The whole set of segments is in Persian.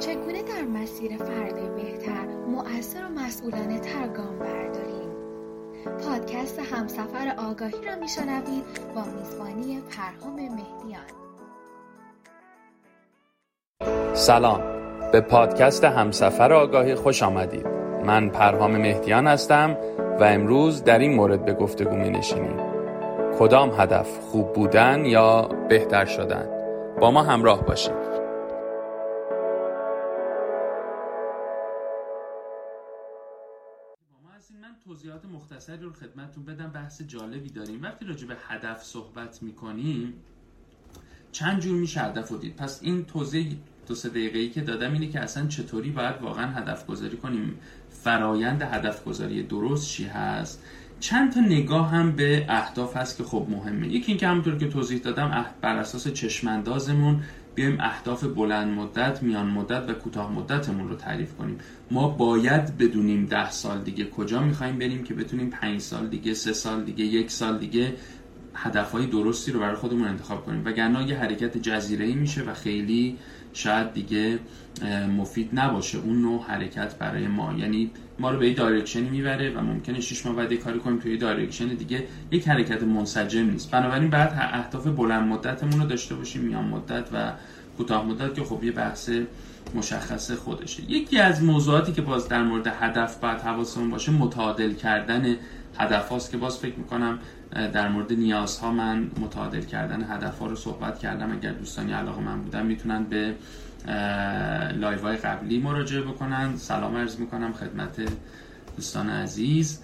چگونه در مسیر فرد بهتر مؤثر و مسئولانه تر گام برداریم؟ پادکست همسفر آگاهی را میشنوید با میزبانی پرهام مهدیان. سلام. به پادکست همسفر آگاهی خوش آمدید. من پرهام مهدیان هستم و امروز در این مورد به گفتگو می نشینیم کدام هدف خوب بودن یا بهتر شدن؟ با ما همراه باشید. مختصری رو خدمتتون بدم. بحث جالبی داریم. وقتی راجع به هدف صحبت می‌کنیم چند جور میشه هدف رو دید. پس این توضیح دو سه دقیقه که دادم اینه که اصلا چطوری باید واقعا هدف گذاری کنیم. فرایند هدف گذاری درست چی هست؟ چند تا نگاه هم به اهداف هست که خب مهمه. یکی اینکه همونطور که توضیح دادم بر اساس چشماندازمون بیایم اهداف بلند مدت، میان مدت و کوتاه مدتمون رو تعریف کنیم. ما باید بدونیم ده سال دیگه کجا می‌خوایم بریم که بتونیم پنج سال دیگه سه سال دیگه یک سال دیگه هدفهای درستی رو برای خودمون انتخاب کنیم. وگرنه یه حرکت جزیره میشه و خیلی شاید دیگه مفید نباشه. اون نوع حرکت برای ما. یعنی ما رو به یه direction ی می‌بره و ممکنه شش ماه بعد کاری کنیم توی direction دیگه. یک حرکت منسجم نیست. بنابراین بعد اهداف بلند مدتمون رو داشته باشیم. میان مدت و کوتاه مدت که خب یه بحث مشخص خودشه. یکی از موضوعاتی که باز در مورد هدف باید حواسمون باشه متعادل کردن هدف هاست که باز فکر می‌کنم در مورد نیازها من متعادل کردن هدف ها رو صحبت کردم. اگر دوستانی علاقه‌مند بودن می‌تونن به live های قبلی مراجعه بکنن. سلام عرض می‌کنم خدمت دوستان عزیز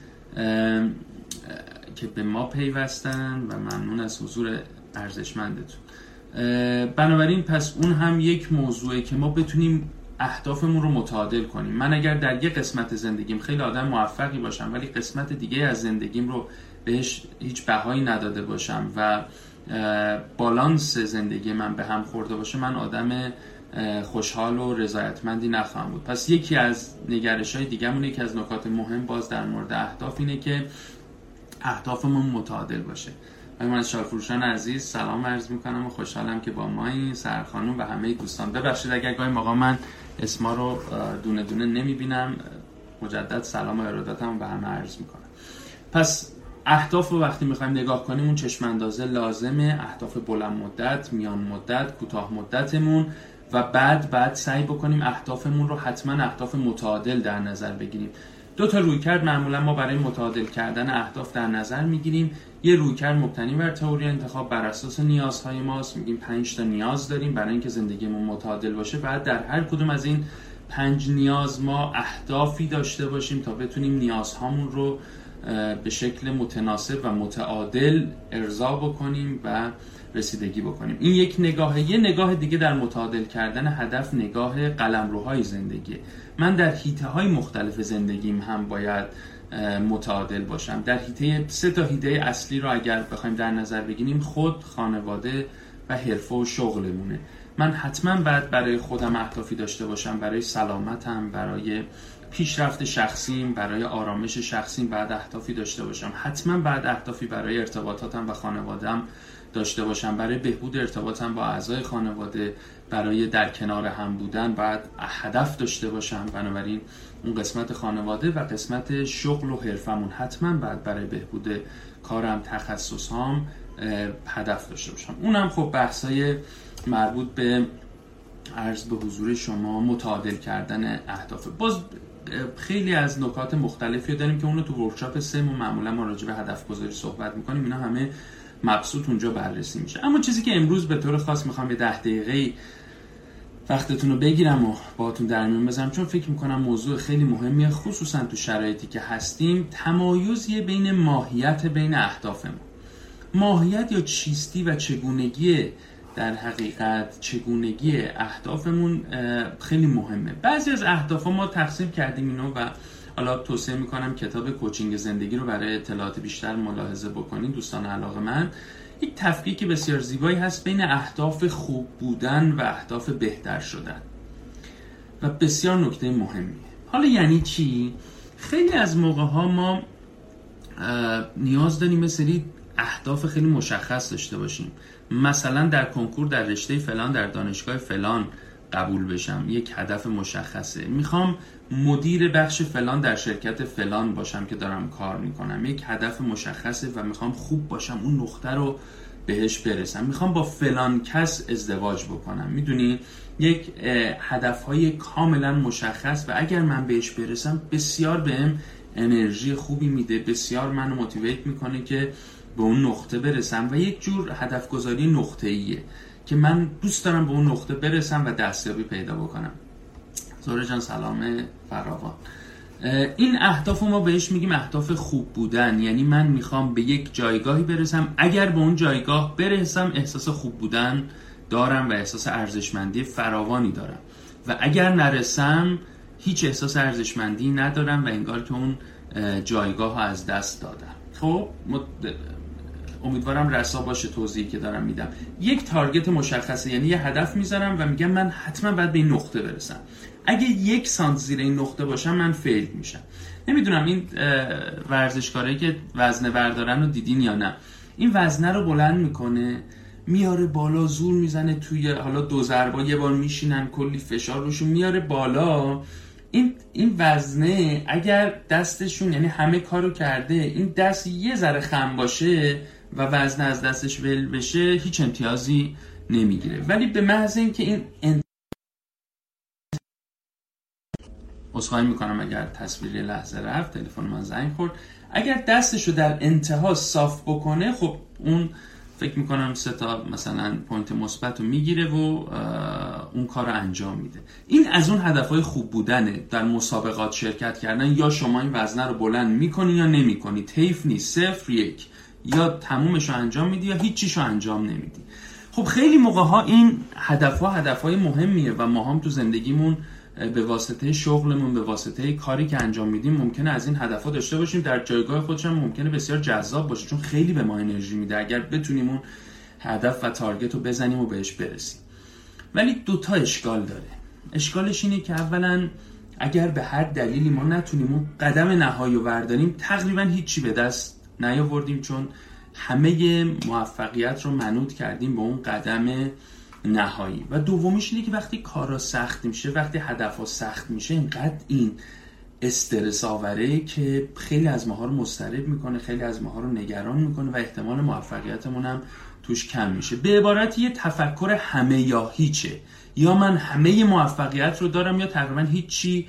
که به ما پیوستن و ممنون از حضور ارزشمندتون. بنابراین پس اون هم یک موضوعه که ما بتونیم اهدافمون رو متعادل کنیم. من اگر در یک قسمت زندگیم خیلی آدم موفقی باشم ولی قسمت دیگه از زندگیم رو بهش هیچ بهایی نداده باشم و بالانس زندگی من به هم خورده باشه من آدم خوشحال و رضایتمندی نخواهم بود. پس یکی از نگرش های دیگه یکی از نکات مهم باز در مورد اهداف اینه که اهدافمون متعادل باشه. من از عزیز سلام عرض می‌کنم و خوشحالم که با ما این سرخانون و همه دوستان. ببخشید اگر گاهی موقع من اسما رو دونه دونه نمی‌بینم. مجدد سلام و ارادتم به همه عرض می‌کنم. پس اهداف رو وقتی می‌خوایم نگاه کنیم اون چشم اندازه لازمه. اهداف بلند مدت میان مدت کوتاه مدتمون. و بعد بعد سعی بکنیم اهدافمون رو حتما اهداف متعادل در نظر بگیریم. دو تا روی کرد معمولا ما برای متعادل کردن اهداف در نظر می‌گیریم. یه رویکرد مبتنی بر تئوری انتخاب بر اساس نیازهای ماست. میگیم پنج تا نیاز داریم برای اینکه زندگیمون متعادل باشه. بعد در هر کدوم از این پنج نیاز ما اهدافی داشته باشیم تا بتونیم نیازهامون رو به شکل متناسب و متعادل ارضا بکنیم و رسیدگی بکنیم. این یک نگاه یه نگاه دیگه در متعادل کردن هدف نگاه قلمروهای زندگی من در حیطه های مختلف زندگیم هم باید متعادل باشم. در حیطه سه تا حیطه اصلی رو اگر بخوایم در نظر بگیریم خود خانواده و حرفه و شغلمونه. من حتما باید برای خودم اهدافی داشته باشم برای سلامتم برای پیشرفت شخصیم برای آرامش شخصیم بعد اهدافی داشته باشم. حتما بعد اهدافی برای ارتباطاتم و خانوادم داشته باشم. برای بهبود ارتباطم با اعضای خانواده برای در کنار هم بودن بعد هدف داشته باشم. بنابراین اون قسمت خانواده و قسمت شغل و حرفمون حتما بعد برای بهبود کارم تخصصام هدف داشته باشم. اونم خب بحثای مربوط به عرض به حضور شما متعادل کردن اهداف. باز خیلی از نکات مختلفی داریم که اونو تو ورکشاپ سه ما معمولا ما راجع به هدف گذاری صحبت می‌کنیم. اینا همه مبسوط اونجا بررسی میشه. اما چیزی که امروز به طور خاص می‌خوام یه ده دقیقه وقتتون رو بگیرم و باهاتون در میون بذارم چون فکر می‌کنم موضوع خیلی مهمیه خصوصا تو شرایطی که هستیم تمایزی بین ماهیت بین اهدافمون ماهیت یا چیستی و چگونگی در حقیقت چگونگی اهدافمون خیلی مهمه. بعضی از اهداف ما تقسیم کردیم اینو و حالا توصیه می‌کنم کتاب کوچینگ زندگی رو برای اطلاعات بیشتر ملاحظه بکنید دوستان علاقه من. یک تفکیک بسیار زیبایی هست بین اهداف خوب بودن و اهداف بهتر شدن. و بسیار نکته مهمیه. حالا یعنی چی؟ خیلی از موقع ها ما نیاز داریم سری اهداف خیلی مشخص داشته باشیم. مثلا در کنکور در رشته فلان در دانشگاه فلان قبول بشم. یک هدف مشخصه. می‌خوام مدیر بخش فلان در شرکت فلان باشم که دارم کار می‌کنم. یک هدف مشخصه و می‌خوام خوب باشم. اون نقطه رو بهش برسم. می‌خوام با فلان کس ازدواج بکنم. می‌دونی؟ یک هدف های کاملا مشخص و اگر من بهش برسم بسیار بهم انرژی خوبی میده. بسیار منو موتیویت می‌کنه که به اون نقطه برسم و یک جور هدف گذاری نقطه ایه که من دوست دارم به اون نقطه برسم و دستیابی پیدا بکنم. زوره جان سلام فراوان. این اهداف ما بهش میگیم اهداف خوب بودن. یعنی من می‌خوام به یک جایگاهی برسم. اگر به اون جایگاه برسم احساس خوب بودن دارم و احساس ارزشمندی فراوانی دارم. و اگر نرسم هیچ احساس ارزشمندی ندارم و انگار که اون جایگاه ها از دست دادم. خب امیدوارم رسا باشه توضیحی که دارم میدم. یک تارگت مشخصه یعنی یه هدف می‌ذارم و میگم من حتما باید به این نقطه برسم. اگه یک سانت زیر این نقطه باشم من فیل میشم. نمی‌دونم این ورزشکاره که وزنه بردارن رو دیدین یا نه. این وزنه رو بلند می‌کنه میاره بالا زور می‌زنه توی حالا دو ضربا یه بار میشینن کلی فشار روشون میاره بالا. این این وزنه اگر دستشون یعنی همه کارو کرده این دست یه ذره خم باشه و وزن از دستش ول بشه هیچ امتیازی نمی‌گیره. ولی به محض اینکه این انت... عذرخواهی می‌کنم اگر تصویر لحظه رفت تلفن من زنگ خورد. اگر دستشو در انتها صاف بکنه خب اون فکر می‌کنم سه تا مثلا point مثبت رو می‌گیره و اون کار انجام میده. این از اون هدف های خوب بودنه در مسابقات شرکت کردن یا شما این وزنه رو بلند می‌کنی یا نمی‌کنی. طیف نیست. صفر یک. یا تمومش رو انجام میدی یا هیچیش رو انجام نمیدی. خب خیلی موقع ها این هدف ها هدف های مهمیه و ما هم تو زندگیمون به واسطه شغلمون به واسطه کاری که انجام میدیم ممکنه از این هدف ها داشته باشیم. در جایگاه خودش ممکنه بسیار جذاب باشه چون خیلی به ما انرژی میده. اگر بتونیم اون هدف و تارگت رو بزنیم و بهش برسیم. ولی دوتا اشکال داره. اشکالش اینه که اولا اگر به هر دلیلی ما نتونیم اون قدم نهایی رو ورداریم تقریبا هیچی به دست نیاوردیم چون همه موفقیت رو منوط کردیم به اون قدم نهایی. و دومیش اینه که وقتی کارا سخت میشه وقتی هدفها سخت میشه اینقدر این استرس آوره که خیلی از ماها رو مضطرب می‌کنه خیلی از ماها رو نگران می‌کنه و احتمال موفقیتمون هم توش کم میشه. به عبارت یه تفکر همه یا هیچه. یا من همه موفقیت رو دارم یا تقریبا هیچی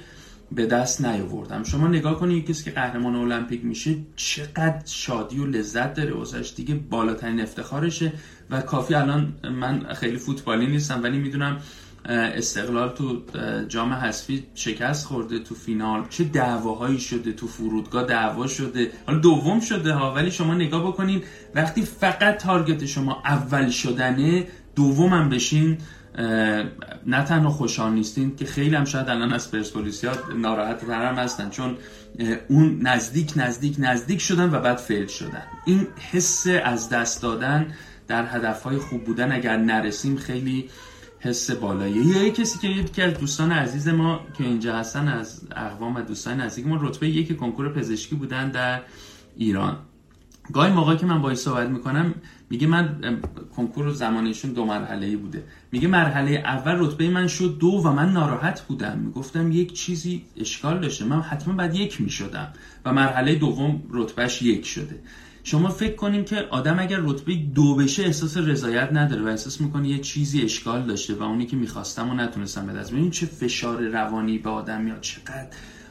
به دست نیاوردم. شما نگاه کنید کسی که قهرمان المپیک میشه چقدر شادی و لذت داره واسش. دیگه بالاترین افتخارشه و کافی الان من خیلی فوتبالی نیستم ولی می‌دونم استقلال تو جام حذفی شکست خورده تو فینال. چه دعواهایی شده تو فرودگاه دعوا شده. حالا دوم شده ها ولی شما نگاه بکنین وقتی فقط تارگت شما اول شدنه دومم بشین. نه تنها خوشحال نیستین که خیلی هم شاید الان از پرسپولیسیا ناراحت ترم هستن چون اون نزدیک نزدیک نزدیک شدن و بعد فیل شدن. این حس از دست دادن در هدفهای خوب بودن اگر نرسیم خیلی حس بالاییه. یه کسی که یکی از دوستان عزیز ما که اینجا هستن از اقوام و دوستان نزدیک ما رتبه یک کنکور پزشکی بودن در ایران. گاهی موقع که من باهاش صحبت می‌کنم میگه من کنکور زمانشون دو مرحله ای بوده. میگه مرحله اول رتبه من شد دو و من ناراحت بودم. می‌گفتم یک چیزی اشکال داشته. من حتما بعد یک می‌شدم و مرحله دوم رتبهش یک شده. شما فکر کنین که آدم اگر رتبه دو بشه احساس رضایت نداره و احساس می‌کنه یه چیزی اشکال داشته و اونی که می‌خواستم و نتونستم به دست ببین چه فشار روانی به آدم میاد چقدر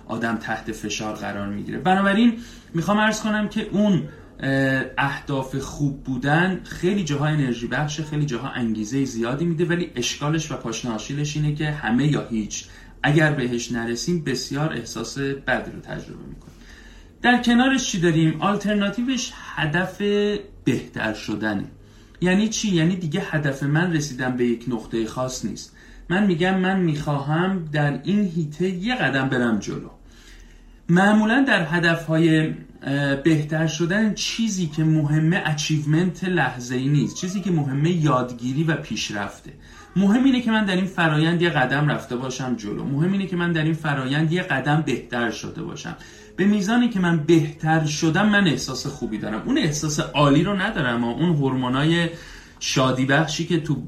آدم تحت فشار قرار می‌گیره. بنابراین می‌خوام ارز کنم که اون اهداف خوب بودن خیلی جاها انرژی بخشه خیلی جاها انگیزه زیادی میده ولی اشکالش و پاشناشیلش اینه که همه یا هیچ اگر بهش نرسیم بسیار احساس بدی رو تجربه می‌کنیم. در کنارش چی داریم؟ آلترناتیوش هدف بهتر شدنه. یعنی چی؟ یعنی دیگه هدف من رسیدن به یک نقطه خاص نیست. من میگم من می‌خواهم در این حیطه یه قدم برم جلو. معمولا در هدفهای بهتر شدن چیزی که مهمه achievement لحظه ای نیست. چیزی که مهمه یادگیری و پیشرفته. مهم اینه که من در این فرایند یه قدم رفته باشم جلو. مهم اینه که من در این فرایند یه قدم بهتر شده باشم. به میزانی که من بهتر شدم من احساس خوبی دارم. اون احساس عالی رو ندارم اون هورمونای شادی بخشی که تو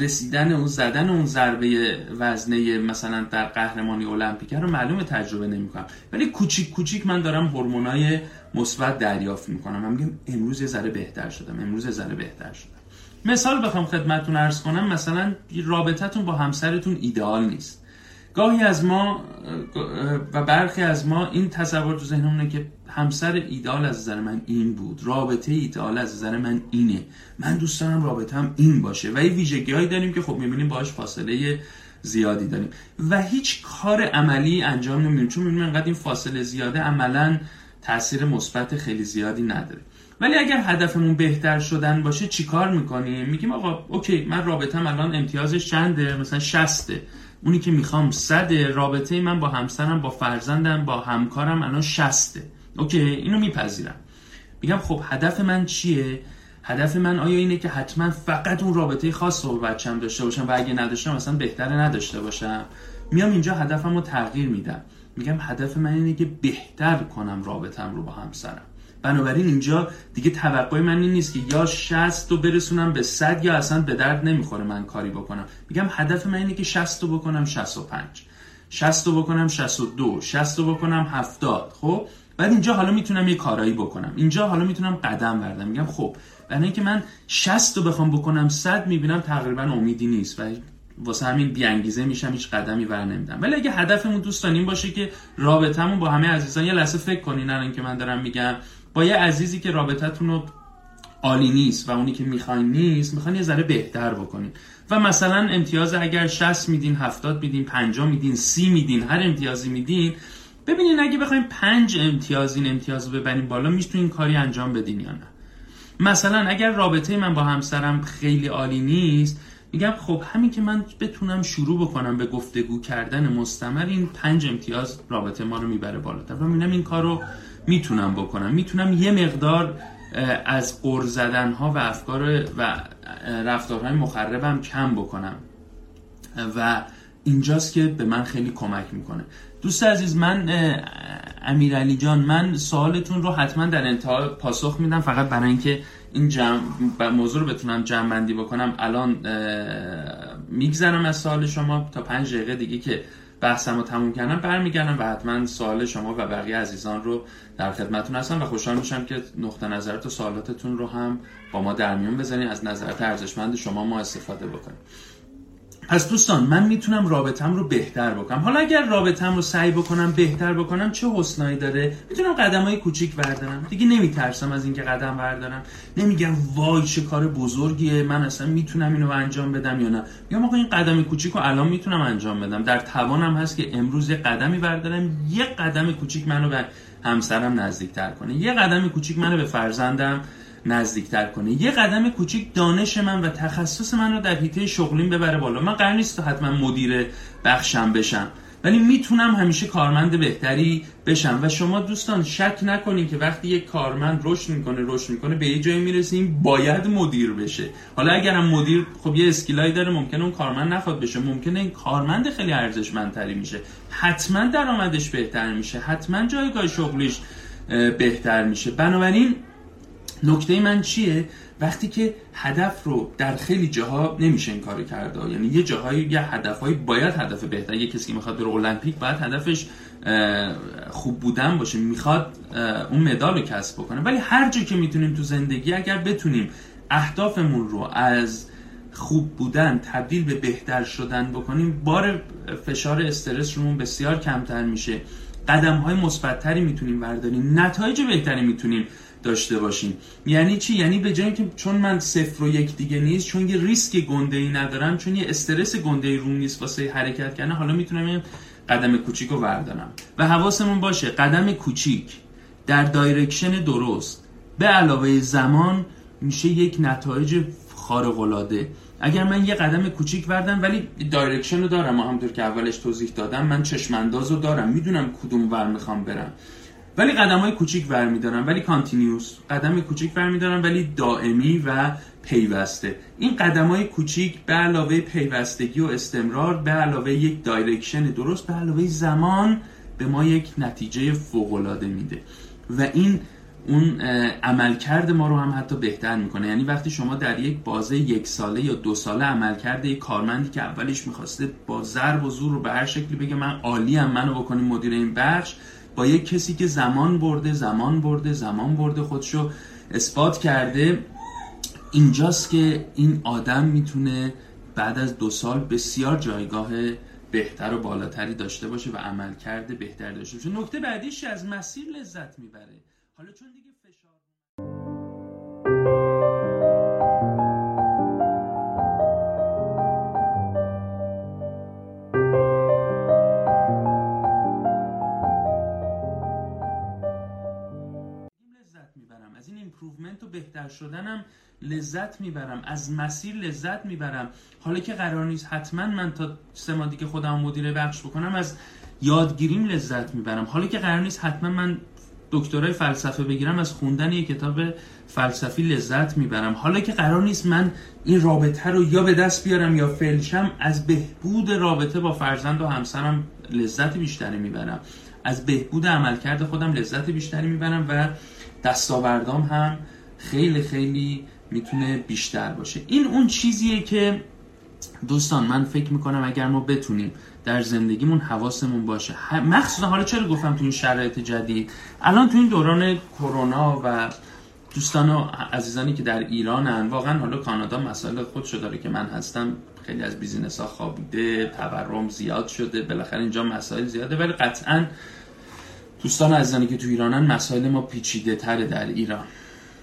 رسیدن اون زدن اون ضربه وزنه مثلا در قهرمانی المپیک رو معلومه تجربه نمی‌کنم. ولی کوچیک کوچیک من دارم هورمونای مثبت دریافت می‌کنم من میگم امروز یه ذره بهتر شدم امروز یه ذره بهتر شدم. مثال بخوام خدمتتون عرض کنم مثلا رابطتون با همسرتون ایدئال نیست. گاهی از ما و برخی از ما این تصور تو ذهنمونه که همسر ایدال از نظر من این بود. رابطه ایدال از نظر من اینه. من دوست دارم رابطم این باشه. و یه ویژگی هایی داریم که خب می‌بینیم باهاش فاصله زیادی داریم. و هیچ کار عملی انجام نمیدیم. چون می‌بینیم انقدر این فاصله زیاده عملا تاثیر مثبت خیلی زیادی نداره. ولی اگر هدفمون بهتر شدن باشه چیکار می‌کنیم؟ میگیم آقا اوکی من رابطم الان امتیازش چنده؟ مثلا شسته. اونی که می‌خوام صد رابطه من با همسرم با فرزندم با همکارم الان شسته. اوکی اینو میپذیرم. میگم خب هدف من چیه؟ هدف من آیا اینه که حتما فقط اون رابطه خاص رو بچم داشته باشم و اگه نداشتم مثلا بهتره نداشته باشم؟ میام اینجا هدفم رو تغییر میدم. میگم هدف من اینه که بهتر کنم رابطم رو با همسرم. بنابراین اینجا دیگه توقع من این نیست که یا 60 رو برسونم به 100 یا اصلا به درد نمی‌خوره من کاری بکنم. میگم هدف من اینه که 60 رو بکنم 65 60 رو بکنم 62 60 رو بکنم 70 خب؟ بعد اینجا حالا می‌تونم یه کارایی بکنم. اینجا حالا می‌تونم قدم بردم. میگم خب برای اینکه من 60 رو بخوام بکنم 100 می‌بینم تقریبا امیدی نیست و واسه همین بیانگیزه میشم هیچ قدمی ور نمیدم. ولی اگه هدفمون دوستان این باشه که رابطمون با همه عزیزان یه لحظه فکر کنین الان که من دارم میگم با یه عزیزی که رابطتون رو عالی نیست و اونی که می‌خواین نیست می‌خواین یه ذره بهتر بکنین. و مثلا امتیاز اگر 60 میدین 70 میدین 50 میدین 30 میدین هر امتیازی میدین ببینین اگه بخوایم 5 امتیاز این امتیاز رو ببرین بالا می‌تونین کاری انجام بدین یا نه؟ مثلا اگر رابطه من با همسرم خیلی عالی نیست میگم خب همین که من بتونم شروع بکنم به گفتگو کردن مستمر این پنج امتیاز رابطه ما رو می‌بره بالاتر. و می‌بینم این کار رو می‌تونم بکنم. می‌تونم یه مقدار از قر زدن ها و افکار و رفتارهای مخربم کم بکنم. و اینجاست که به من خیلی کمک می‌کنه. دوست عزیز من امیرعلی جان من سوالتون رو حتما در انتها پاسخ میدم فقط برای اینکه این جمع موضوع رو بتونم جمع بندی بکنم. الان میگذرم از سوال شما تا پنج دقیقه دیگه که بحثم رو تموم کردم برمیگردم و حتما سوال شما و بقیه عزیزان رو در خدمتون هستم و خوشحال میشم که نقطه نظرات و سوالاتتون رو هم با ما در میون بزنید از نظرات ارزشمند شما ما استفاده بکنیم. پس دوستان من می‌تونم رابطم رو بهتر بکنم. حالا اگر رابطم رو سعی بکنم بهتر بکنم چه حسنایی داره؟ می‌تونم قدم های کوچیک بردارم. دیگه نمیترسم از اینکه قدم بردارم. نمیگم وای چه کار بزرگیه من اصلا می‌تونم اینو انجام بدم یا نه. میگم آقا این قدم کوچیک رو الان می‌تونم انجام بدم. در توانم هست که امروز یه قدمی بردارم یه قدم کوچیک منو به همسرم نزدیکتر کنه. یه قدم کوچیک منو به فرزندم نزدیکتر کنه. یه قدم کوچیک دانش من و تخصص من رو در حیطه شغلیم ببره بالا. من قرار نیست حتما مدیر بخشم بشم. ولی می‌تونم همیشه کارمند بهتری بشم. و شما دوستان شک نکنین که وقتی یک کارمند رشد می‌کنه رشد می‌کنه به یه جایی می‌رسیم باید مدیر بشه. حالا اگرم مدیر خب یه اسکیلایی داره ممکنه اون کارمند نخواد بشه. ممکنه این کارمند خیلی ارزشمندتری میشه. حتما درآمدش بهتر میشه. حتما جایگاه شغلیش بهتر میشه. بنابراین نکته من چیه؟ وقتی که هدف رو در خیلی جاها نمیشه این کار کرده یعنی یه جاهایی یه هدفهایی باید هدف بهتر. یه کسی که می‌خواد بره المپیک باید هدفش خوب بودن باشه. می‌خواد اون مدال رو کسب بکنه. ولی هر جا که می‌تونیم تو زندگی اگر بتونیم اهدافمون رو از خوب بودن تبدیل به بهتر شدن بکنیم بار فشار استرس رومون بسیار کمتر میشه. قدم های مثبتتری می‌تونیم برداریم. نتایج بهتری می‌تونیم داشته باشیم. یعنی چی؟ یعنی به جای که چون من صفر و یک دیگه نیست چون یه ریسک گنده ای ندارم چون یه استرس گنده ای روم نیست واسه حرکت کردن حالا می‌تونم یه قدم کوچیک رو بردارم. و حواسمون باشه قدم کوچیک در direction درست. به علاوه زمان میشه یک نتایج خارق العاده اگر من یه قدم کوچیک بردم ولی direction رو دارم. همونطور که اولش توضیح دادم من چشمانداز رو دارم. می‌دونم کدوم ور می‌خوام برم. ولی قدم های کوچیک برمیدارم ولی continuous قدم کوچیک برمیدارم ولی دائمی و پیوسته. این قدم های کوچیک به علاوه پیوستگی و استمرار به علاوه یک direction درست به علاوه زمان به ما یک نتیجه فوق العاده میده. و این اون عملکرد ما رو هم حتی بهتر می‌کنه. یعنی وقتی شما در یک بازه یک ساله یا دو ساله عملکرد یک کارمندی که اولش می‌خواسته با ضرب و زور رو به هر شکلی بگه من عالی هم منو بکنیم مدیر این بخش با یک کسی که زمان برده زمان برده زمان برده خودشو اثبات کرده. اینجاست که این آدم می‌تونه بعد از دو سال بسیار جایگاه بهتر و بالاتری داشته باشه و عملکرد بهتر داشته باشه. نکته بعدیش از مسیر لذت می‌بره. حالا چون دیگه فشار improvement و بهتر شدنم لذت می‌برم. از مسیر لذت می‌برم. حالا که قرار نیست حتما من تا سه ماه دیگه خودم مدیر بخش بکنم از یادگیریم لذت می‌برم. حالا که قرار نیست حتما من دکترای فلسفه بگیرم از خوندن یک کتاب فلسفی لذت می‌برم. حالا که قرار نیست من این رابطه رو یا به دست بیارم یا فلشم از بهبود رابطه با فرزند و همسرم لذت بیشتری می‌برم. از بهبود عملکرد خودم لذت بیشتری می‌برم و دستاوردام هم خیلی خیلی می‌تونه بیشتر باشه. این اون چیزیه که دوستان من فکر می‌کنم اگر ما بتونیم در زندگیمون حواسمون باشه. مخصوصا حالا چرا گفتم تو این شرایط جدید؟ الان تو این دوران کرونا و دوستان و عزیزانی که در ایرانن واقعا حالا کانادا مسائل خودشو داره که من هستم خیلی از بیزینس ها خوابیده تورم زیاد شده بالاخره اینجا مسائل زیاده ولی قطعا دوستان عزیزانی که تو ایرانن مسائل ما پیچیده تره در ایران.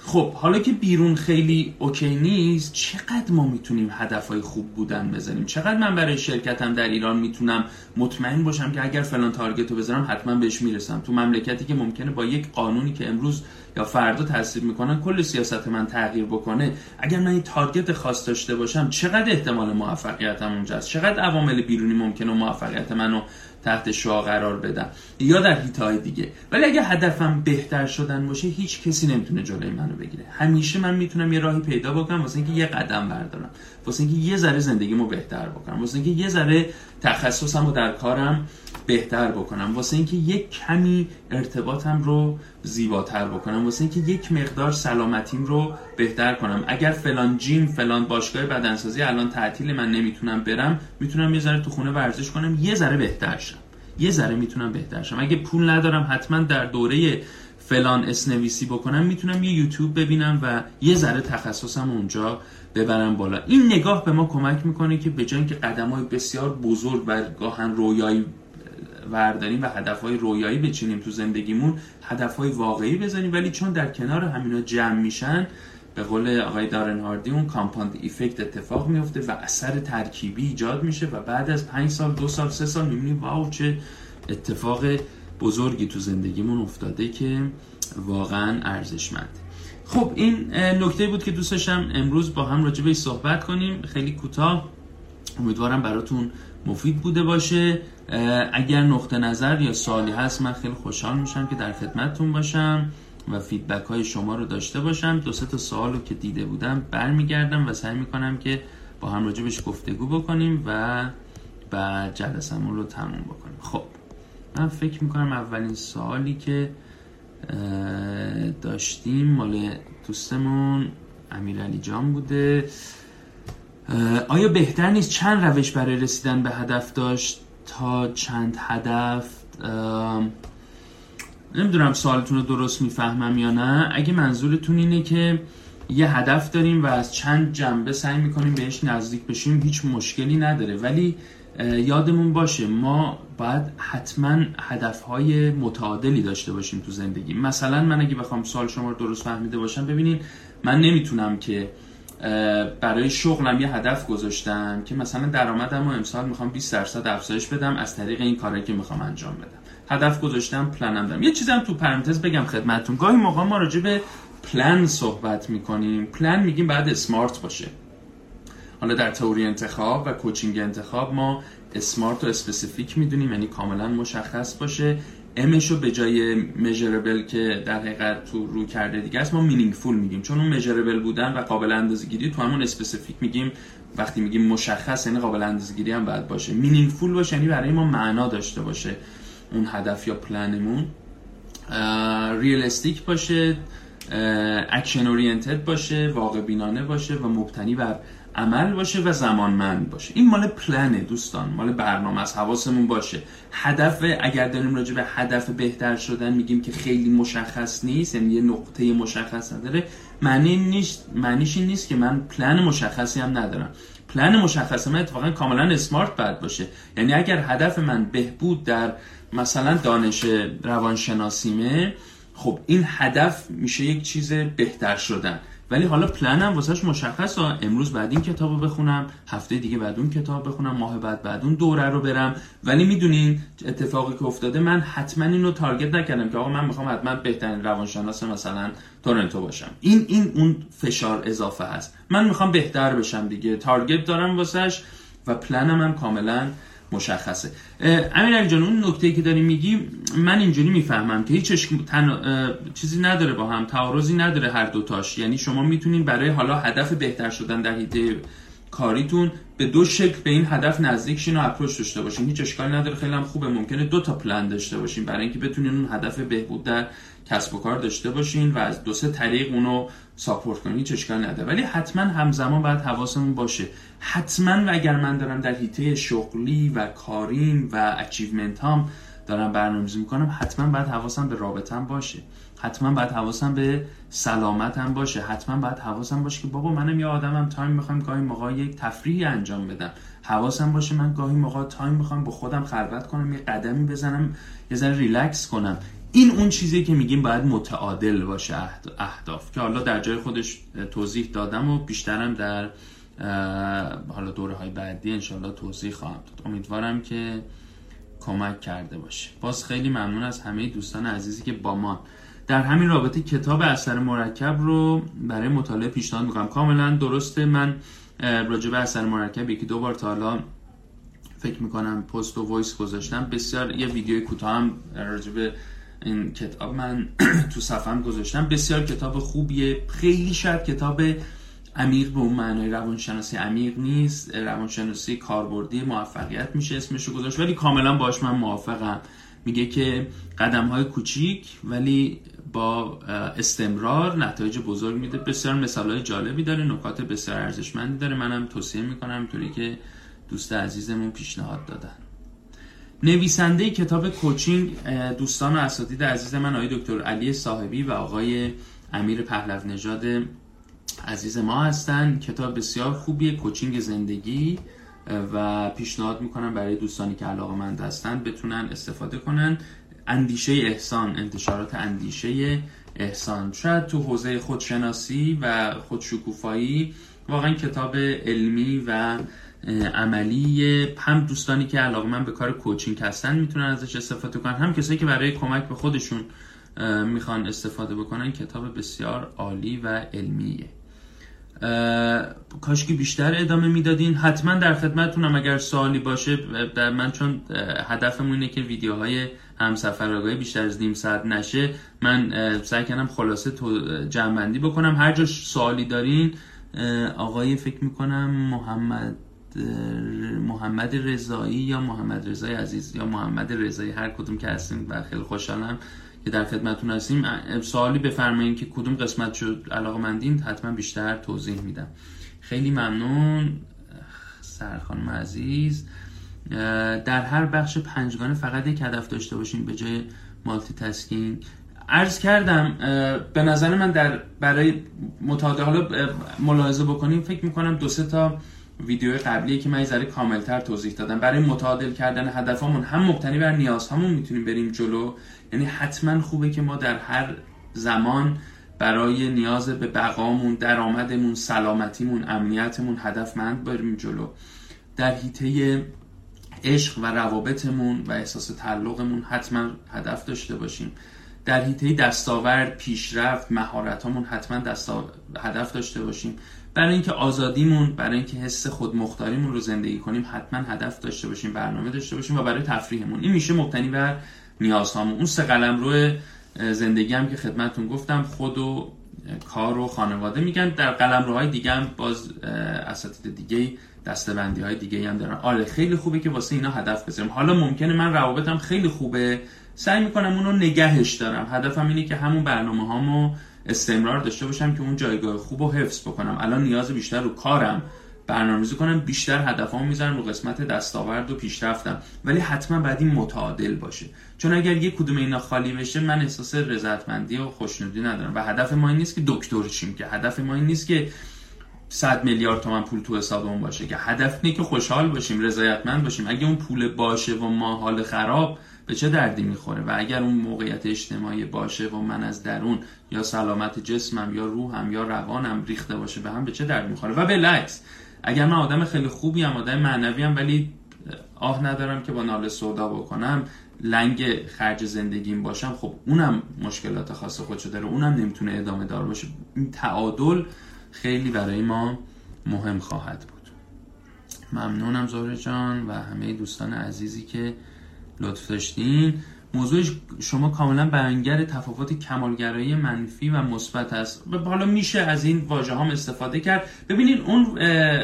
خب حالا که بیرون خیلی اوکی نیست چقدر ما می‌تونیم هدفهای خوب بودن بزنیم چقدر من برای شرکتم در ایران می‌تونم مطمئن باشم که اگر فلان تارگت رو بزنم حتما بهش می‌رسم؟ تو مملکتی که ممکنه با یک قانونی که امروز یا فردا تصویب می‌کنن کل سیاست من تغییر بکنه اگر من این تارگت خاص داشته باشم چقدر احتمال موفقیتم اونجاست؟ چقدر عوامل بیرونی ممکنه موفقیت منو تحت شعا قرار بدم یا در هیتای دیگه. ولی اگه هدفم بهتر شدن باشه هیچ کسی نمی‌تونه جلوی منو بگیره. همیشه من می‌تونم یه راهی پیدا بکنم واسه اینکه یه قدم بردارم. واسه اینکه یه ذره زندگیمو بهتر بکنم. واسه اینکه یه ذره تخصصمو در کارم بهتر بکنم. واسه اینکه یک کمی ارتباطم رو زیباتر بکنم. واسه اینکه یک مقدار سلامتیم رو بهتر کنم. اگر فلان جیم فلان باشگاه بدنسازی الان تعطیل من نمی‌تونم برم می‌تونم یه ذره تو خونه ورزش کنم یه ذره بهتر شم. یه ذره می‌تونم بهتر شم. اگه پول ندارم حتما در دوره فلان اسم‌نویسی بکنم می‌تونم یه یوتیوب ببینم و یه ذره تخصصم اونجا ببرم بالا. این نگاه به ما کمک می‌کنه که به جای که قدم های بسیار بزرگ و گاهن رویایی ورداریم و هدفهای رویایی بچینیم تو زندگیمون هدفهای واقعی بزنیم ولی چون در کنار همینا جمع میشن به قول آقای دارن هاردی اون compound effect اتفاق میفته و اثر ترکیبی ایجاد میشه و بعد از پنج سال دو سال سه سال می‌بینیم wow چه اتفاق بزرگی تو زندگیمون افتاده که واقعا ارزشمند. خب این نکته بود که دوست داشتم امروز با هم راجع صحبت کنیم. خیلی کوتاه. امیدوارم براتون مفید بوده باشه. اگر نقطه نظر یا سوالی هست من خیلی خوشحال میشم که در خدمتتون باشم و فیدبک های شما رو داشته باشم. دو سه تا سوال رو که دیده بودم برمیگردم و سعی می‌کنم که با هم راجبش گفتگو بکنیم و بعد جلسمون رو تموم بکنیم. خب من فکر می‌کنم اولین سوالی که داشتیم مال دوستمون امیرعلی جان بوده. آیا بهتر نیست چند روش برای رسیدن به هدف داشت تا چند هدف؟ نمی‌دونم سوالتون رو درست می‌فهمم یا نه. اگه منظورتون اینه که یه هدف داریم و از چند جنبه سعی می‌کنیم بهش نزدیک بشیم هیچ مشکلی نداره. ولی یادمون باشه ما باید حتما هدفهای متعادلی داشته باشیم تو زندگی. مثلا من اگه بخوام سوال شما رو درست فهمیده باشم ببینین من نمی‌تونم که برای شغلم یه هدف گذاشتم که مثلا درآمدم و امسال می‌خوام 20 درصد افزایش بدم از طریق این کاری که می‌خوام انجام بدم. هدف گذاشتم پلنم دارم. یه چیزم تو پرانتز بگم خدمتتون. گاهی موقع ما راجع به پلن صحبت می‌کنیم. پلن میگیم بعد اسمارت باشه. حالا در تئوری انتخاب و coaching انتخاب ما smart و specific می‌دونیم یعنی کاملا مشخص باشه. M ش رو به جای measurable که در حقیقت تو رویکرد دیگه است ما meaningful میگیم. چون اون measurable بودن و قابل اندازه گیری تو همون specific میگیم وقتی میگیم مشخص یعنی قابل اندازه گیری هم باید باشه. meaningful باشه یعنی برای ما معنا داشته باشه اون هدف یا پلنمون realistic باشه action oriented باشه واقع بینانه باشه و مبتنی بر عمل باشه و زمانمند باشه. این مال پلنه دوستان. مال برنامه است حواسمون باشه. هدف اگر داریم راجع به هدف بهتر شدن میگیم که خیلی مشخص نیست یعنی یه نقطه مشخص نداره معنی نیست معنیش این نیست که من پلن مشخصی هم ندارم. پلن مشخص من اتفاقا کاملا smart باید باشه. یعنی اگر هدف من بهبود در مثلا دانش روانشناسیمه خب این هدف میشه یک چیز بهتر شدن. ولی حالا پلنم واسهش مشخص ها امروز بعد این کتاب بخونم هفته دیگه بعد اون کتاب بخونم ماه بعد بعد اون دوره رو برم. ولی می‌دونین اتفاقی که افتاده من حتما اینو تارگت نکردم که آقا من می‌خوام حتما بهترین روانشناس مثلا تورنتو باشم. این این اون فشار اضافه هست من می‌خوام بهتر بشم دیگه. تارگت دارم واسهش و پلنم هم کاملا مشخصه. امیر علی جان اون نکته که داری میگی من اینجوری می‌فهمم که هیچ تن... چیزی نداره با هم تعارضی نداره هر دوتاش یعنی شما می‌تونین برای حالا هدف بهتر شدن در حیطه کاریتون به دو شکل به این هدف نزدیک شین و اپروچ داشته باشین. هیچ اشکالی نداره خیلی هم خوبه ممکنه دو تا پلان داشته باشین برای اینکه بتونین اون هدف بهبود در کسب و کار داشته باشین و از دو سه طریق اونو ساپورت کنین هیچ اشکالی نداره. ولی حتما همزمان باید حواسمون باشه. حتما و اگر من دارم در حیطه شغلی و کاریم و achievement هم دارم برنامه‌ریزی می‌کنم حتما باید حواسم به رابطم باشه. حتما باید حواسم به سلامتم باشه. حتما باید حواسم باشه که بابا منم یه آدمم time می‌خوام گاهی موقع یک تفریحی انجام بدم. حواسم باشه من گاهی موقع time می‌خوام با خودم خلوت کنم یه قدمی بزنم یه ذره ریلکس کنم. این اون چیزی که میگیم باید متعادل باشه اهداف که حالا در جای خودش توضیح دادم و بیشترم در حالا دوره های بعدی انشالله توضیح خواهم داد. امیدوارم که کمک کرده باشه. باز خیلی ممنون از همه دوستان عزیزی که با ما. در همین رابطه کتاب اثر مرکب رو برای مطالعه پیشنهاد می‌کنم. کاملا درسته. من راجع به اثر مرکب یکی دو بار تا حالا فکر می‌کنم پست و وایس گذاشتم. بسیار یه ویدیو کوتاه هم راجع به این کتاب من تو صفحم گذاشتم. بسیار کتاب خوبیه. خیلی شاید کتاب عمیق به اون معنای روانشناسی عمیق نیست. روانشناسی کاربردی موفقیت میشه اسمش رو گذاشت ولی کاملا باش من موافقم. میگه که قدم های کوچیک ولی با استمرار نتایج بزرگ میده. بسیار مثال های جالبی داره نکات بسیار ارزشمندی داره. منم توصیه می‌کنم طوری که دوست عزیزمون پیشنهاد دادن. نویسنده کتاب کوچینگ دوستان و اساتید عزیز من آقای دکتر علی صاحبی و آقای امیر پهلو نژاد عزیز ما هستن. کتاب بسیار خوبیه کوچینگ زندگی و پیشنهاد می‌کنم برای دوستانی که علاقه مند هستن بتونن استفاده کنن. اندیشه احسان انتشارات اندیشه احسان. شاید تو حوزه خودشناسی و خودشکوفایی واقعا کتاب علمی و عملی. هم دوستانی که علاقه من به کار کوچینگ هستن می‌تونن ازش استفاده کنن. هم کسایی که برای کمک به خودشون می‌خوان استفاده بکنن کتاب بسیار عالی و علمیه. کاش که بیشتر ادامه می‌دادین. حتما در خدمتتونم اگر سوالی باشه. در من چون هدفمون اینه که ویدیوهای همسفر آگاهی بیشتر از نیم ساعت نشه من سعی کنم خلاصه تو جمعبندی بکنم. هر جا سوالی دارین آقای فکر می‌کنم محمد محمد رضایی یا محمد رضای عزیز یا محمد رضایی هر کدوم که هستیم و خیلی خوشحالم که در خدمتتون هستیم. سوالی بفرمایید که کدوم قسمت شد علاقه مندین حتما بیشتر توضیح میدم. خیلی ممنون. سرخانم عزیز. در هر بخش پنجگانه فقط یک هدف داشته باشیم به جای مالتی تسکینگ عرض کردم به نظر من در برای متعادل ملاحظه بکنیم فکر می‌کنم دو سه تا ویدیو قبلی که من ذره کاملتر توضیح دادم. برای متعادل کردن هدفمون هم مبتنی بر نیازهامون می‌تونیم بریم جلو. یعنی حتما خوبه که ما در هر زمان برای نیاز به بقامون درآمدمون سلامتیمون امنیتمون هدفمند بریم جلو. در حیطه عشق و روابطمون و احساس تعلقمون حتما هدف داشته باشیم. در حیطه دستاورد پیشرفت مهارتامون حتما دستا... هدف داشته باشیم. برای اینکه آزادیمون برای اینکه حس خودمختاریمون رو زندگی کنیم حتما هدف داشته باشیم برنامه داشته باشیم و برای تفریحمون. این میشه مبتنی بر نیازهامون. اون سه قلم روی زندگی هم که خدمتتون گفتم خود و کار و خانواده میگن. در قلمروهای دیگه هم باز اساتید دیگه دستبندی های دیگه هم دارن. آره خیلی خوبه که واسه اینا هدف بذاریم حالا ممکنه من روابطم خیلی خوبه. سعی می‌کنم اونو نگهش دارم. هدفم اینه که همون برنامه هامو استمرار داشته باشم که اون جایگاه خوب رو حفظ بکنم. الان نیاز بیشتر رو کارم. برنامه‌ریزی کنم بیشتر هدفامو می‌ذارم رو قسمت دستاورد و پیشرفتم. ولی حتما بعد این متعادل باشه. چون اگر یک کدوم اینا خالی بشه من احساس رضایتمندی و خوشنودی ندارم. و هدف ما این نیست که دکتر شیم که. هدف ما این نیست که 100 میلیارد تومن پول تو حسابمون باشه که. هدف اینه که خوشحال باشیم رضایتمند باشیم. اگه اون پول باشه و ما حال خراب به چه دردی می‌خوره؟ و اگر اون موقعیت اجتماعی باشه و من از درون یا سلامت جسمم یا روحم یا روانم ریخته باشه به هم به چه درد می‌خوره؟ و بالعکس اگر من آدم خیلی خوبی هم آدم معنوی هم ولی آه ندارم که با ناله سودا بکنم لنگ خرج زندگیم باشم خب اونم مشکلات خاص خودشو داره اونم نمی‌تونه ادامه دار باشه. این تعادل خیلی برای ما مهم خواهد بود. ممنونم زهره جان و همه دوستان عزیزی که لطف داشتین. موضوع شما کاملا بیانگر تفاوت کمالگرایی منفی و مثبت است. حالا میشه از این واژه هم استفاده کرد. ببینید اون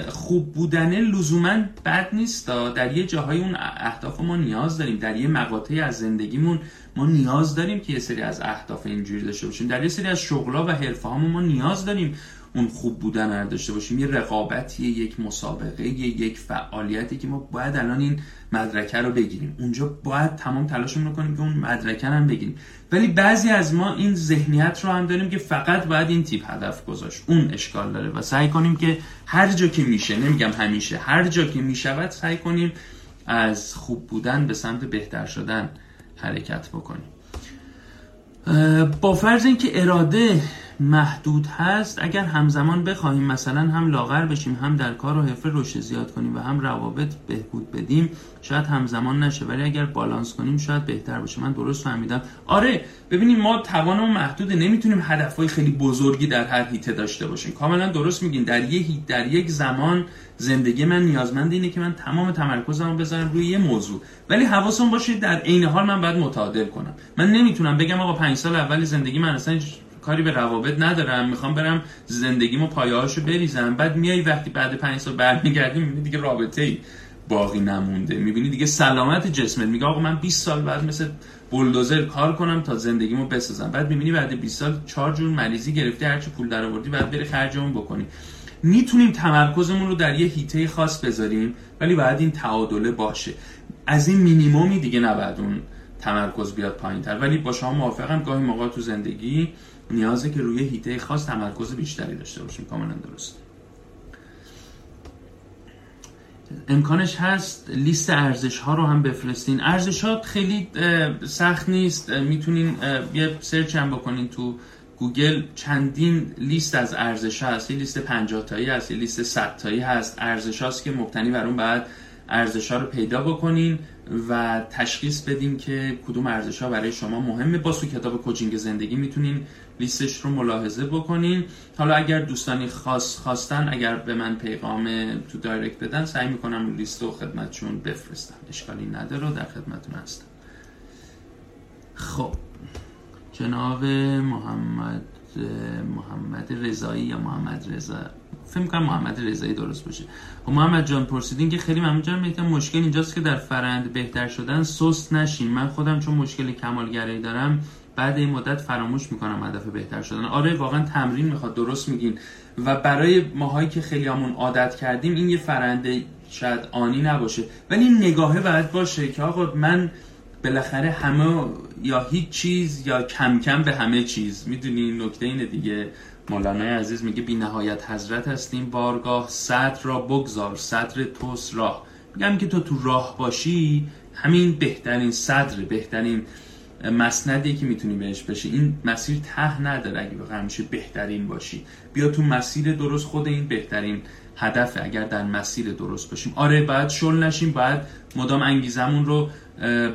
خوب بودن لزوما بد نیست. در یه جاهای اون اهداف ما نیاز داریم. در یه مقاطعی از زندگیمون ما نیاز داریم که یه سری از اهداف اینجوری داشته باشیم. در یه سری از شغلا و حرفه ما نیاز داریم. اون خوب بودن رو داشته باشیم. یه رقابتی یک مسابقه یک فعالیتی که ما باید الان این مدرکه رو بگیریم. اونجا باید تمام تلاشمون رو کنیم که اون مدرکه هم بگیریم. ولی بعضی از ما این ذهنیت رو هم داریم که فقط باید این تیپ هدف گذاشت. اون اشکال داره و سعی کنیم که هر جا که میشه نمیگم همیشه هر جا که می‌شود سعی کنیم از خوب بودن به سمت بهتر شدن حرکت بکنیم. با فرض اینکه اراده محدود هست اگر همزمان بخواهیم مثلا هم لاغر بشیم هم در کار و حرفه رشد زیاد کنیم و هم روابط بهبود بدیم شاید همزمان نشه. ولی اگر بالانس کنیم شاید بهتر باشه. من درست فهمیدم. آره ببینیم ما توانمون محدوده. نمی‌تونیم هدفهای خیلی بزرگی در هر هیته داشته باشیم. کاملا درست میگین. در یک در یک زمان زندگی من نیازمند اینه که من تمام تمرکزمو بذارم روی یه موضوع. ولی حواسم باشه در عین حال من باید متعادل کنم. من نمی‌تونم بگم آقا 5 سال اول زندگی من اصلا کاری به روابط ندارم. می‌خوام برم زندگیمو پایه‌هاشو بریزم. بعد میای وقتی بعد پنج سال برمیگردی می‌بینی دیگه رابطه ای باقی نمونده. می‌بینی دیگه سلامت جسمت. میگه آقا من 20 سال بعد مثل بولدوزر کار کنم تا زندگیمو بسازم. بعد می‌بینی بعد 20 سال چهار جور مریضی گرفتی. هرچی پول در آوردی بعد بری خرجمون بکنی. می‌تونیم تمرکزمون رو در یه هیته خاص بذاریم ولی باید این تعادله باشه. از این مینیمومی دیگه نباید اون تمرکز بیاد پایین تر ولی با شما موافقم گاهی موقع تو زندگی نیازه که روی حیطه خاص تمرکز بیشتری داشته باشیم کاملا درست. امکانش هست لیست ارزش ها رو هم بفرستین. ارزش ها خیلی سخت نیست. می‌تونین یه search هم بکنین تو گوگل. چندین لیست از ارزش هست. یه لیست 50 تایی هست یه لیست 100 تایی هست. ارزش هاست که مبتنی بر اون بعد ارزش ها رو پیدا بکنین. و تشخیص بدین که کدوم ارزش ها برای شما مهمه. با تو کتاب کوچینگ زندگی می‌تونین لیستش رو ملاحظه بکنین. حالا اگر دوستانی خاص خواستن اگر به من پیغام تو دایرکت بدن سعی می‌کنم لیست رو خدمتشون بفرستم. اشکالی نداره و در خدمتون هستم. خب. جناب محمد محمد رضایی یا محمد رضا؟ فکر کنم محمد رضایی درست باشه. خب محمد جان پرسیدین که خیلی ممنون جان مشکل اینجاست که در فرند بهتر شدن سست نشین. من خودم چون مشکل کمالگرایی دارم بعد این مدت فراموش می‌کنم هدف بهتر شدن. آره واقعا تمرین می‌خواد درست میگین. و برای ماهایی که خیلی همون عادت کردیم این یه فرنده شاید آنی نباشه. ولی نگاهه باید باشه که آقا من بالاخره همه یا هیچ چیز یا کم کم به همه چیز. می‌دونی نکته اینه دیگه. مولانا عزیز میگه بی نهایت حضرت هستیم بارگاه صدر را بگذار صدر توس راه. میگم که تو تو راه باشی همین بهترین صدر بهترین مسندی که می‌تونی بهش بشی. این مسیر ته نداره اگه همیشه بهترین باشی. بیا تو مسیر درست خود این بهترین هدف اگر در مسیر درست باشیم. آره باید شل نشیم باید مدام انگیزمون رو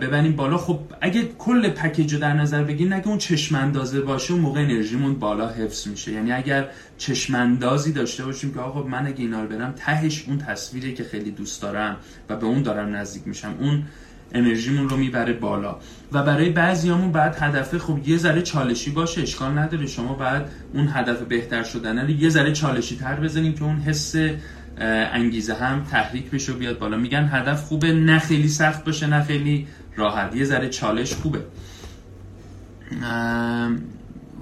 ببریم بالا. خب اگه کل پکیج رو در نظر بگیریم اگه اون چشماندازه باشه اون موقع انرژیمون بالا حفظ میشه. یعنی اگر چشماندازی داشته باشیم که آقا من اگه اینا رو برم تهش اون تصویری که خیلی دوست دارم و به اون دارم نزدیک میشم اون انرژیمون رو می‌بره بالا. و برای بعضیامون بعد هدف خب یه ذره چالشی باشه اشکال نداره. شما بعد اون هدف بهتر شدن رو یه ذره چالشی تر بزنیم که اون حس انگیزه هم تحریک بشه و بیاد بالا. میگن هدف خوبه نه خیلی سخت باشه نه خیلی راحت. یه ذره چالش خوبه.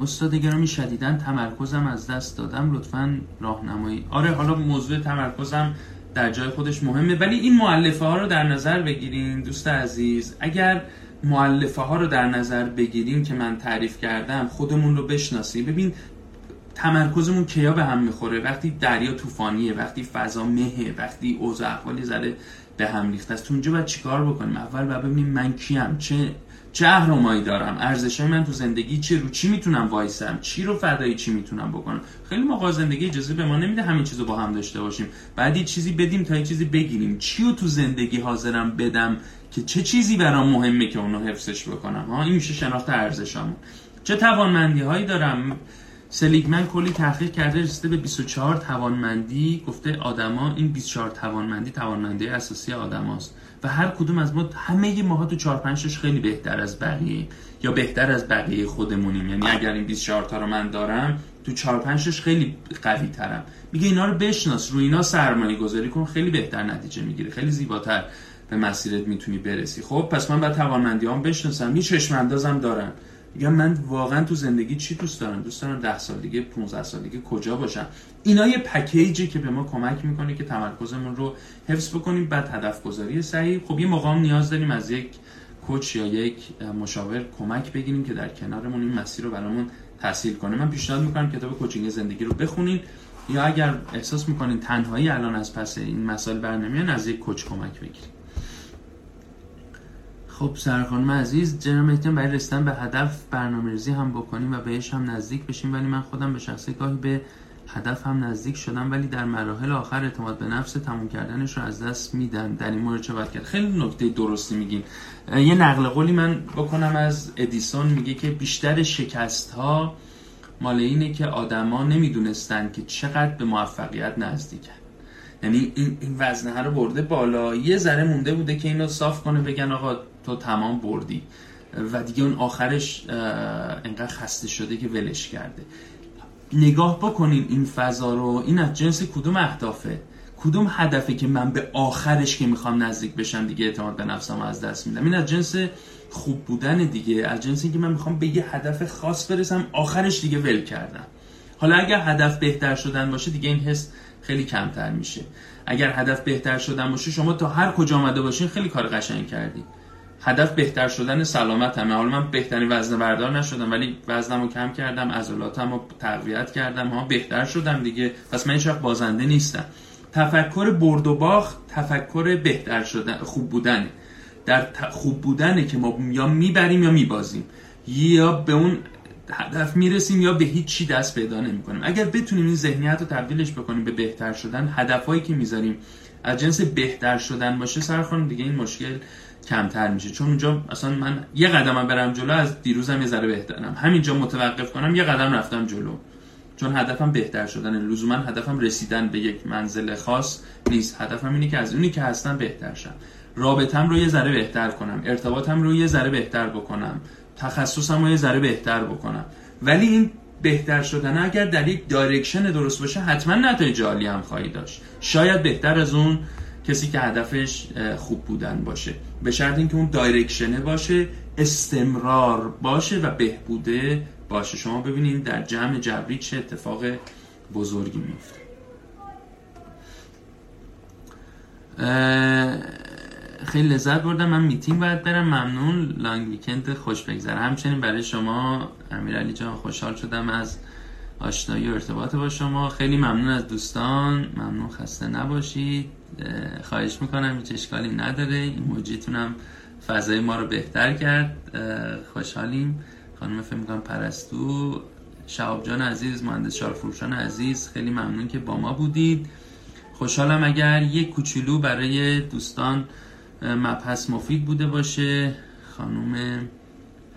استاد گرامی شدیدن تمرکزم از دست دادم. لطفا راهنمایی. آره حالا موضوع تمرکزم در جای خودش مهمه. ولی این معلفه ها رو در نظر بگیرین دوست عزیز اگر معلفه ها رو در نظر بگیریم که من تعریف کردم خودمون رو بشناسی ببین تمرکزمون کیا به هم می‌خوره؟ وقتی دریا طوفانیه وقتی فضا مهه وقتی اوضاع احوالی زده به هم ریخته است. تو اونجا باید چیکار بکنیم؟ اول باید ببینیم من کیم؟ چه چه اهرمایی دارم. ارزش من تو زندگی چه رو چی می‌تونم وایسم؟ چی رو فدای چی می‌تونم بکنم؟ خیلی موقع زندگی اجازه به ما نمیده همین چیزو با هم داشته باشیم. بعد یه چیزی بدیم تا یه چیزی بگیریم. چی رو تو زندگی حاضرم بدم که چه چیزی برام مهمه که اونو حفظش بکنم؟ ها این میشه شناخت ارزشامون چه توانمندی هایی دارم؟ سلیگمن کلی تحقیق کرده رسیده به 24 توانمندی. گفته آدما این 24 توانمندی توانمندی اساسی آدماست. و هر کدوم از ما همه ماها تو 4 5 خیلی بهتر از بقیه یا بهتر از بقیه خودمونیم. یعنی اگر این 24 تا رو من دارم تو 4 5 خیلی قوی ترم میگه اینا رو بشناس رو اینا سرمایه گذاری کن خیلی بهتر نتیجه می‌گیره. خیلی زیباتر به مسیرت می‌تونی برسی. خب پس من باید توانمندیام بشناسم. یه چشم اندازم دارم. میگم من واقعا تو زندگی چی دوست دارم؟ دوست دارم 10 سال دیگه 15 سال دیگه کجا باشم؟ اینا یه پکیجی که به ما کمک می‌کنه که تمرکزمون رو حفظ بکنیم بعد هدف گذاری صحیح. خب یه موقع نیاز داریم از یک کوچ یا یک مشاور کمک بگیریم که در کنارمون این مسیر رو برامون تحصیل کنه. من پیشنهاد می‌کنم کتاب کوچینگ زندگی رو بخونین. یا اگر احساس می‌کنین تنهایی الان از پس این مسائل برنمیان از یک کوچ کمک بگیرید خب سرخانم عزیز جناب مهدیم برای رسیدن به هدف برنامه ریزی هم بکنیم و بهش هم نزدیک بشیم ولی من خودم به شخصی گاهی به هدف هم نزدیک شدم ولی در مراحل آخر اعتماد به نفس تموم کردنش رو از دست میدن. در این مورد چه باید کرد؟ خیلی نکته درستی میگین. یه نقل قولی من بکنم از ادیسون میگه که بیشتر شکست ها مال اینه که آدما نمی‌دونستن که چقدر به موفقیت نزدیکن. یعنی این این وزنه رو برده بالا. یه ذره مونده بوده که اینو صاف کنه بگن آقا تو تمام بردی. و دیگه اون آخرش انقدر خسته شده که ولش کرده. نگاه بکنین این فضا رو. این از جنس کدوم اهدافه؟ کدوم هدفه که من به آخرش که می‌خوام نزدیک بشم دیگه اعتماد به نفسم از دست میدم؟ این از جنس خوب بودن دیگه. از جنسی که من می‌خوام به یه هدف خاص برسم آخرش دیگه ول کردم. حالا اگر هدف بهتر شدن باشه دیگه این حس خیلی کمتر میشه. اگر هدف بهتر شدن باشه شما تا هر کجا آمده باشین خیلی کار قشنگ کردی. هدف بهتر شدن سلامت همه. حالا من بهترین وزن بردار نشدم ولی وزنمو کم کردم عضلاتمو تقویت کردم. ها بهتر شدم دیگه. پس من هیچ بازنده نیستم. تفکر برد و باخت تفکر بهتر شدن خوب بودن در خوب بودنه که ما یا می‌بریم یا میبازیم. یا به اون هدف می‌رسیم یا به هیچ چی دست پیدا نمی‌کنیم. اگر بتونیم این ذهنیت رو تبدیلش بکنیم به بهتر شدن هدفهایی که می‌ذاریم از جنس بهتر شدن باشه سر دیگه این مشکل کمتر میشه. چون اونجا اصلا من یه قدم برم جلو از دیروزم یه ذره بهترم. همینجا متوقف کنم یه قدم رفتم جلو. چون هدفم بهتر شدن. لزوما هدفم رسیدن به یک منزل خاص نیست. هدفم اینه که از اونی که هستم بهتر شم. رابطم رو یه ذره بهتر کنم. ارتباطم رو یه ذره بهتر بکنم. تخصصم رو یه ذره بهتر بکنم. ولی این بهتر شدن اگر در یک direction درست باشه حتما نتایج عالی هم خواهی داشت. شاید بهتر از اون کسی که هدفش خوب بودن باشه. به شرط اینکه اون دایرکشنه باشه استمرار باشه و بهبوده باشه. شما ببینید در جمع جبری چه اتفاق بزرگی میفته. خیلی لذت بردم. من میتینگ باید برم. ممنون. لانگ ویکند خوش بگذره. همچنین برای شما امیرعلی جان خوشحال شدم از آشنایی و ارتباط با شما. خیلی ممنون از دوستان. ممنون خسته نباشید. خواهش می‌کنم هیچ اشکالی نداره. این موجیتون هم فضای ما رو بهتر کرد. خوشحالیم. خانم فکر می‌کنم پرستو شعب جان عزیز مهندس شارفروشان عزیز خیلی ممنون که با ما بودید. خوشحالم اگر یک کوچولو برای دوستان مبحث مفید بوده باشه. خانم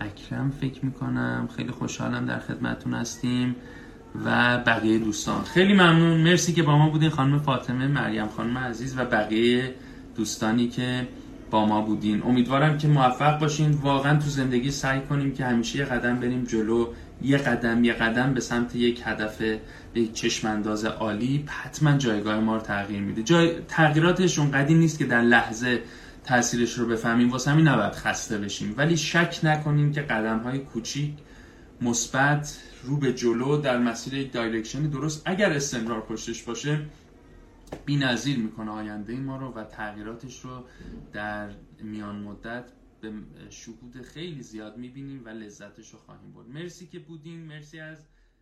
اکرم فکر می‌کنم. خیلی خوشحالم در خدمتون هستیم. و بقیه دوستان. خیلی ممنون. مرسی که با ما بودین خانم فاطمه مریم خانم عزیز و بقیه دوستانی که با ما بودین. امیدوارم که موفق باشین. واقعا تو زندگی سعی کنیم که همیشه یه قدم بریم جلو یه قدم یه قدم به سمت یک هدف یک چشمانداز عالی. حتما جایگاه ما رو تغییر میده. جای تغییراتش اونقدی نیست که در لحظه تاثیرش رو بفهمیم. واسه همین نباید خسته بشیم. ولی شک نکنیم که قدم های کوچیک مثبت رو به جلو در مسیر یک دایرکشن درست. اگر استمرار پشتش باشه بی نظیر می‌کنه آینده ما رو و تغییراتش رو در میان مدت به شهود خیلی زیاد می‌بینیم و لذتش رو خواهیم برد. مرسی که بودین. مرسی از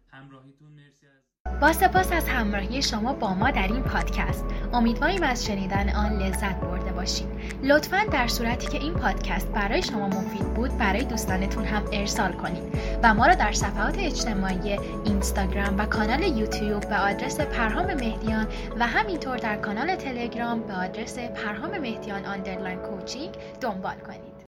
همراهیتون. مرسی از با سپاس از همراهی شما با ما در این پادکست. امیدواریم از شنیدن آن لذت برده باشید. لطفا در صورتی که این پادکست برای شما مفید بود برای دوستانتون هم ارسال کنید و ما را در صفحات اجتماعی اینستاگرام و کانال یوتیوب به آدرس پرهام مهدیان و همینطور در کانال تلگرام به آدرس پرهام مهدیان underline coaching دنبال کنید.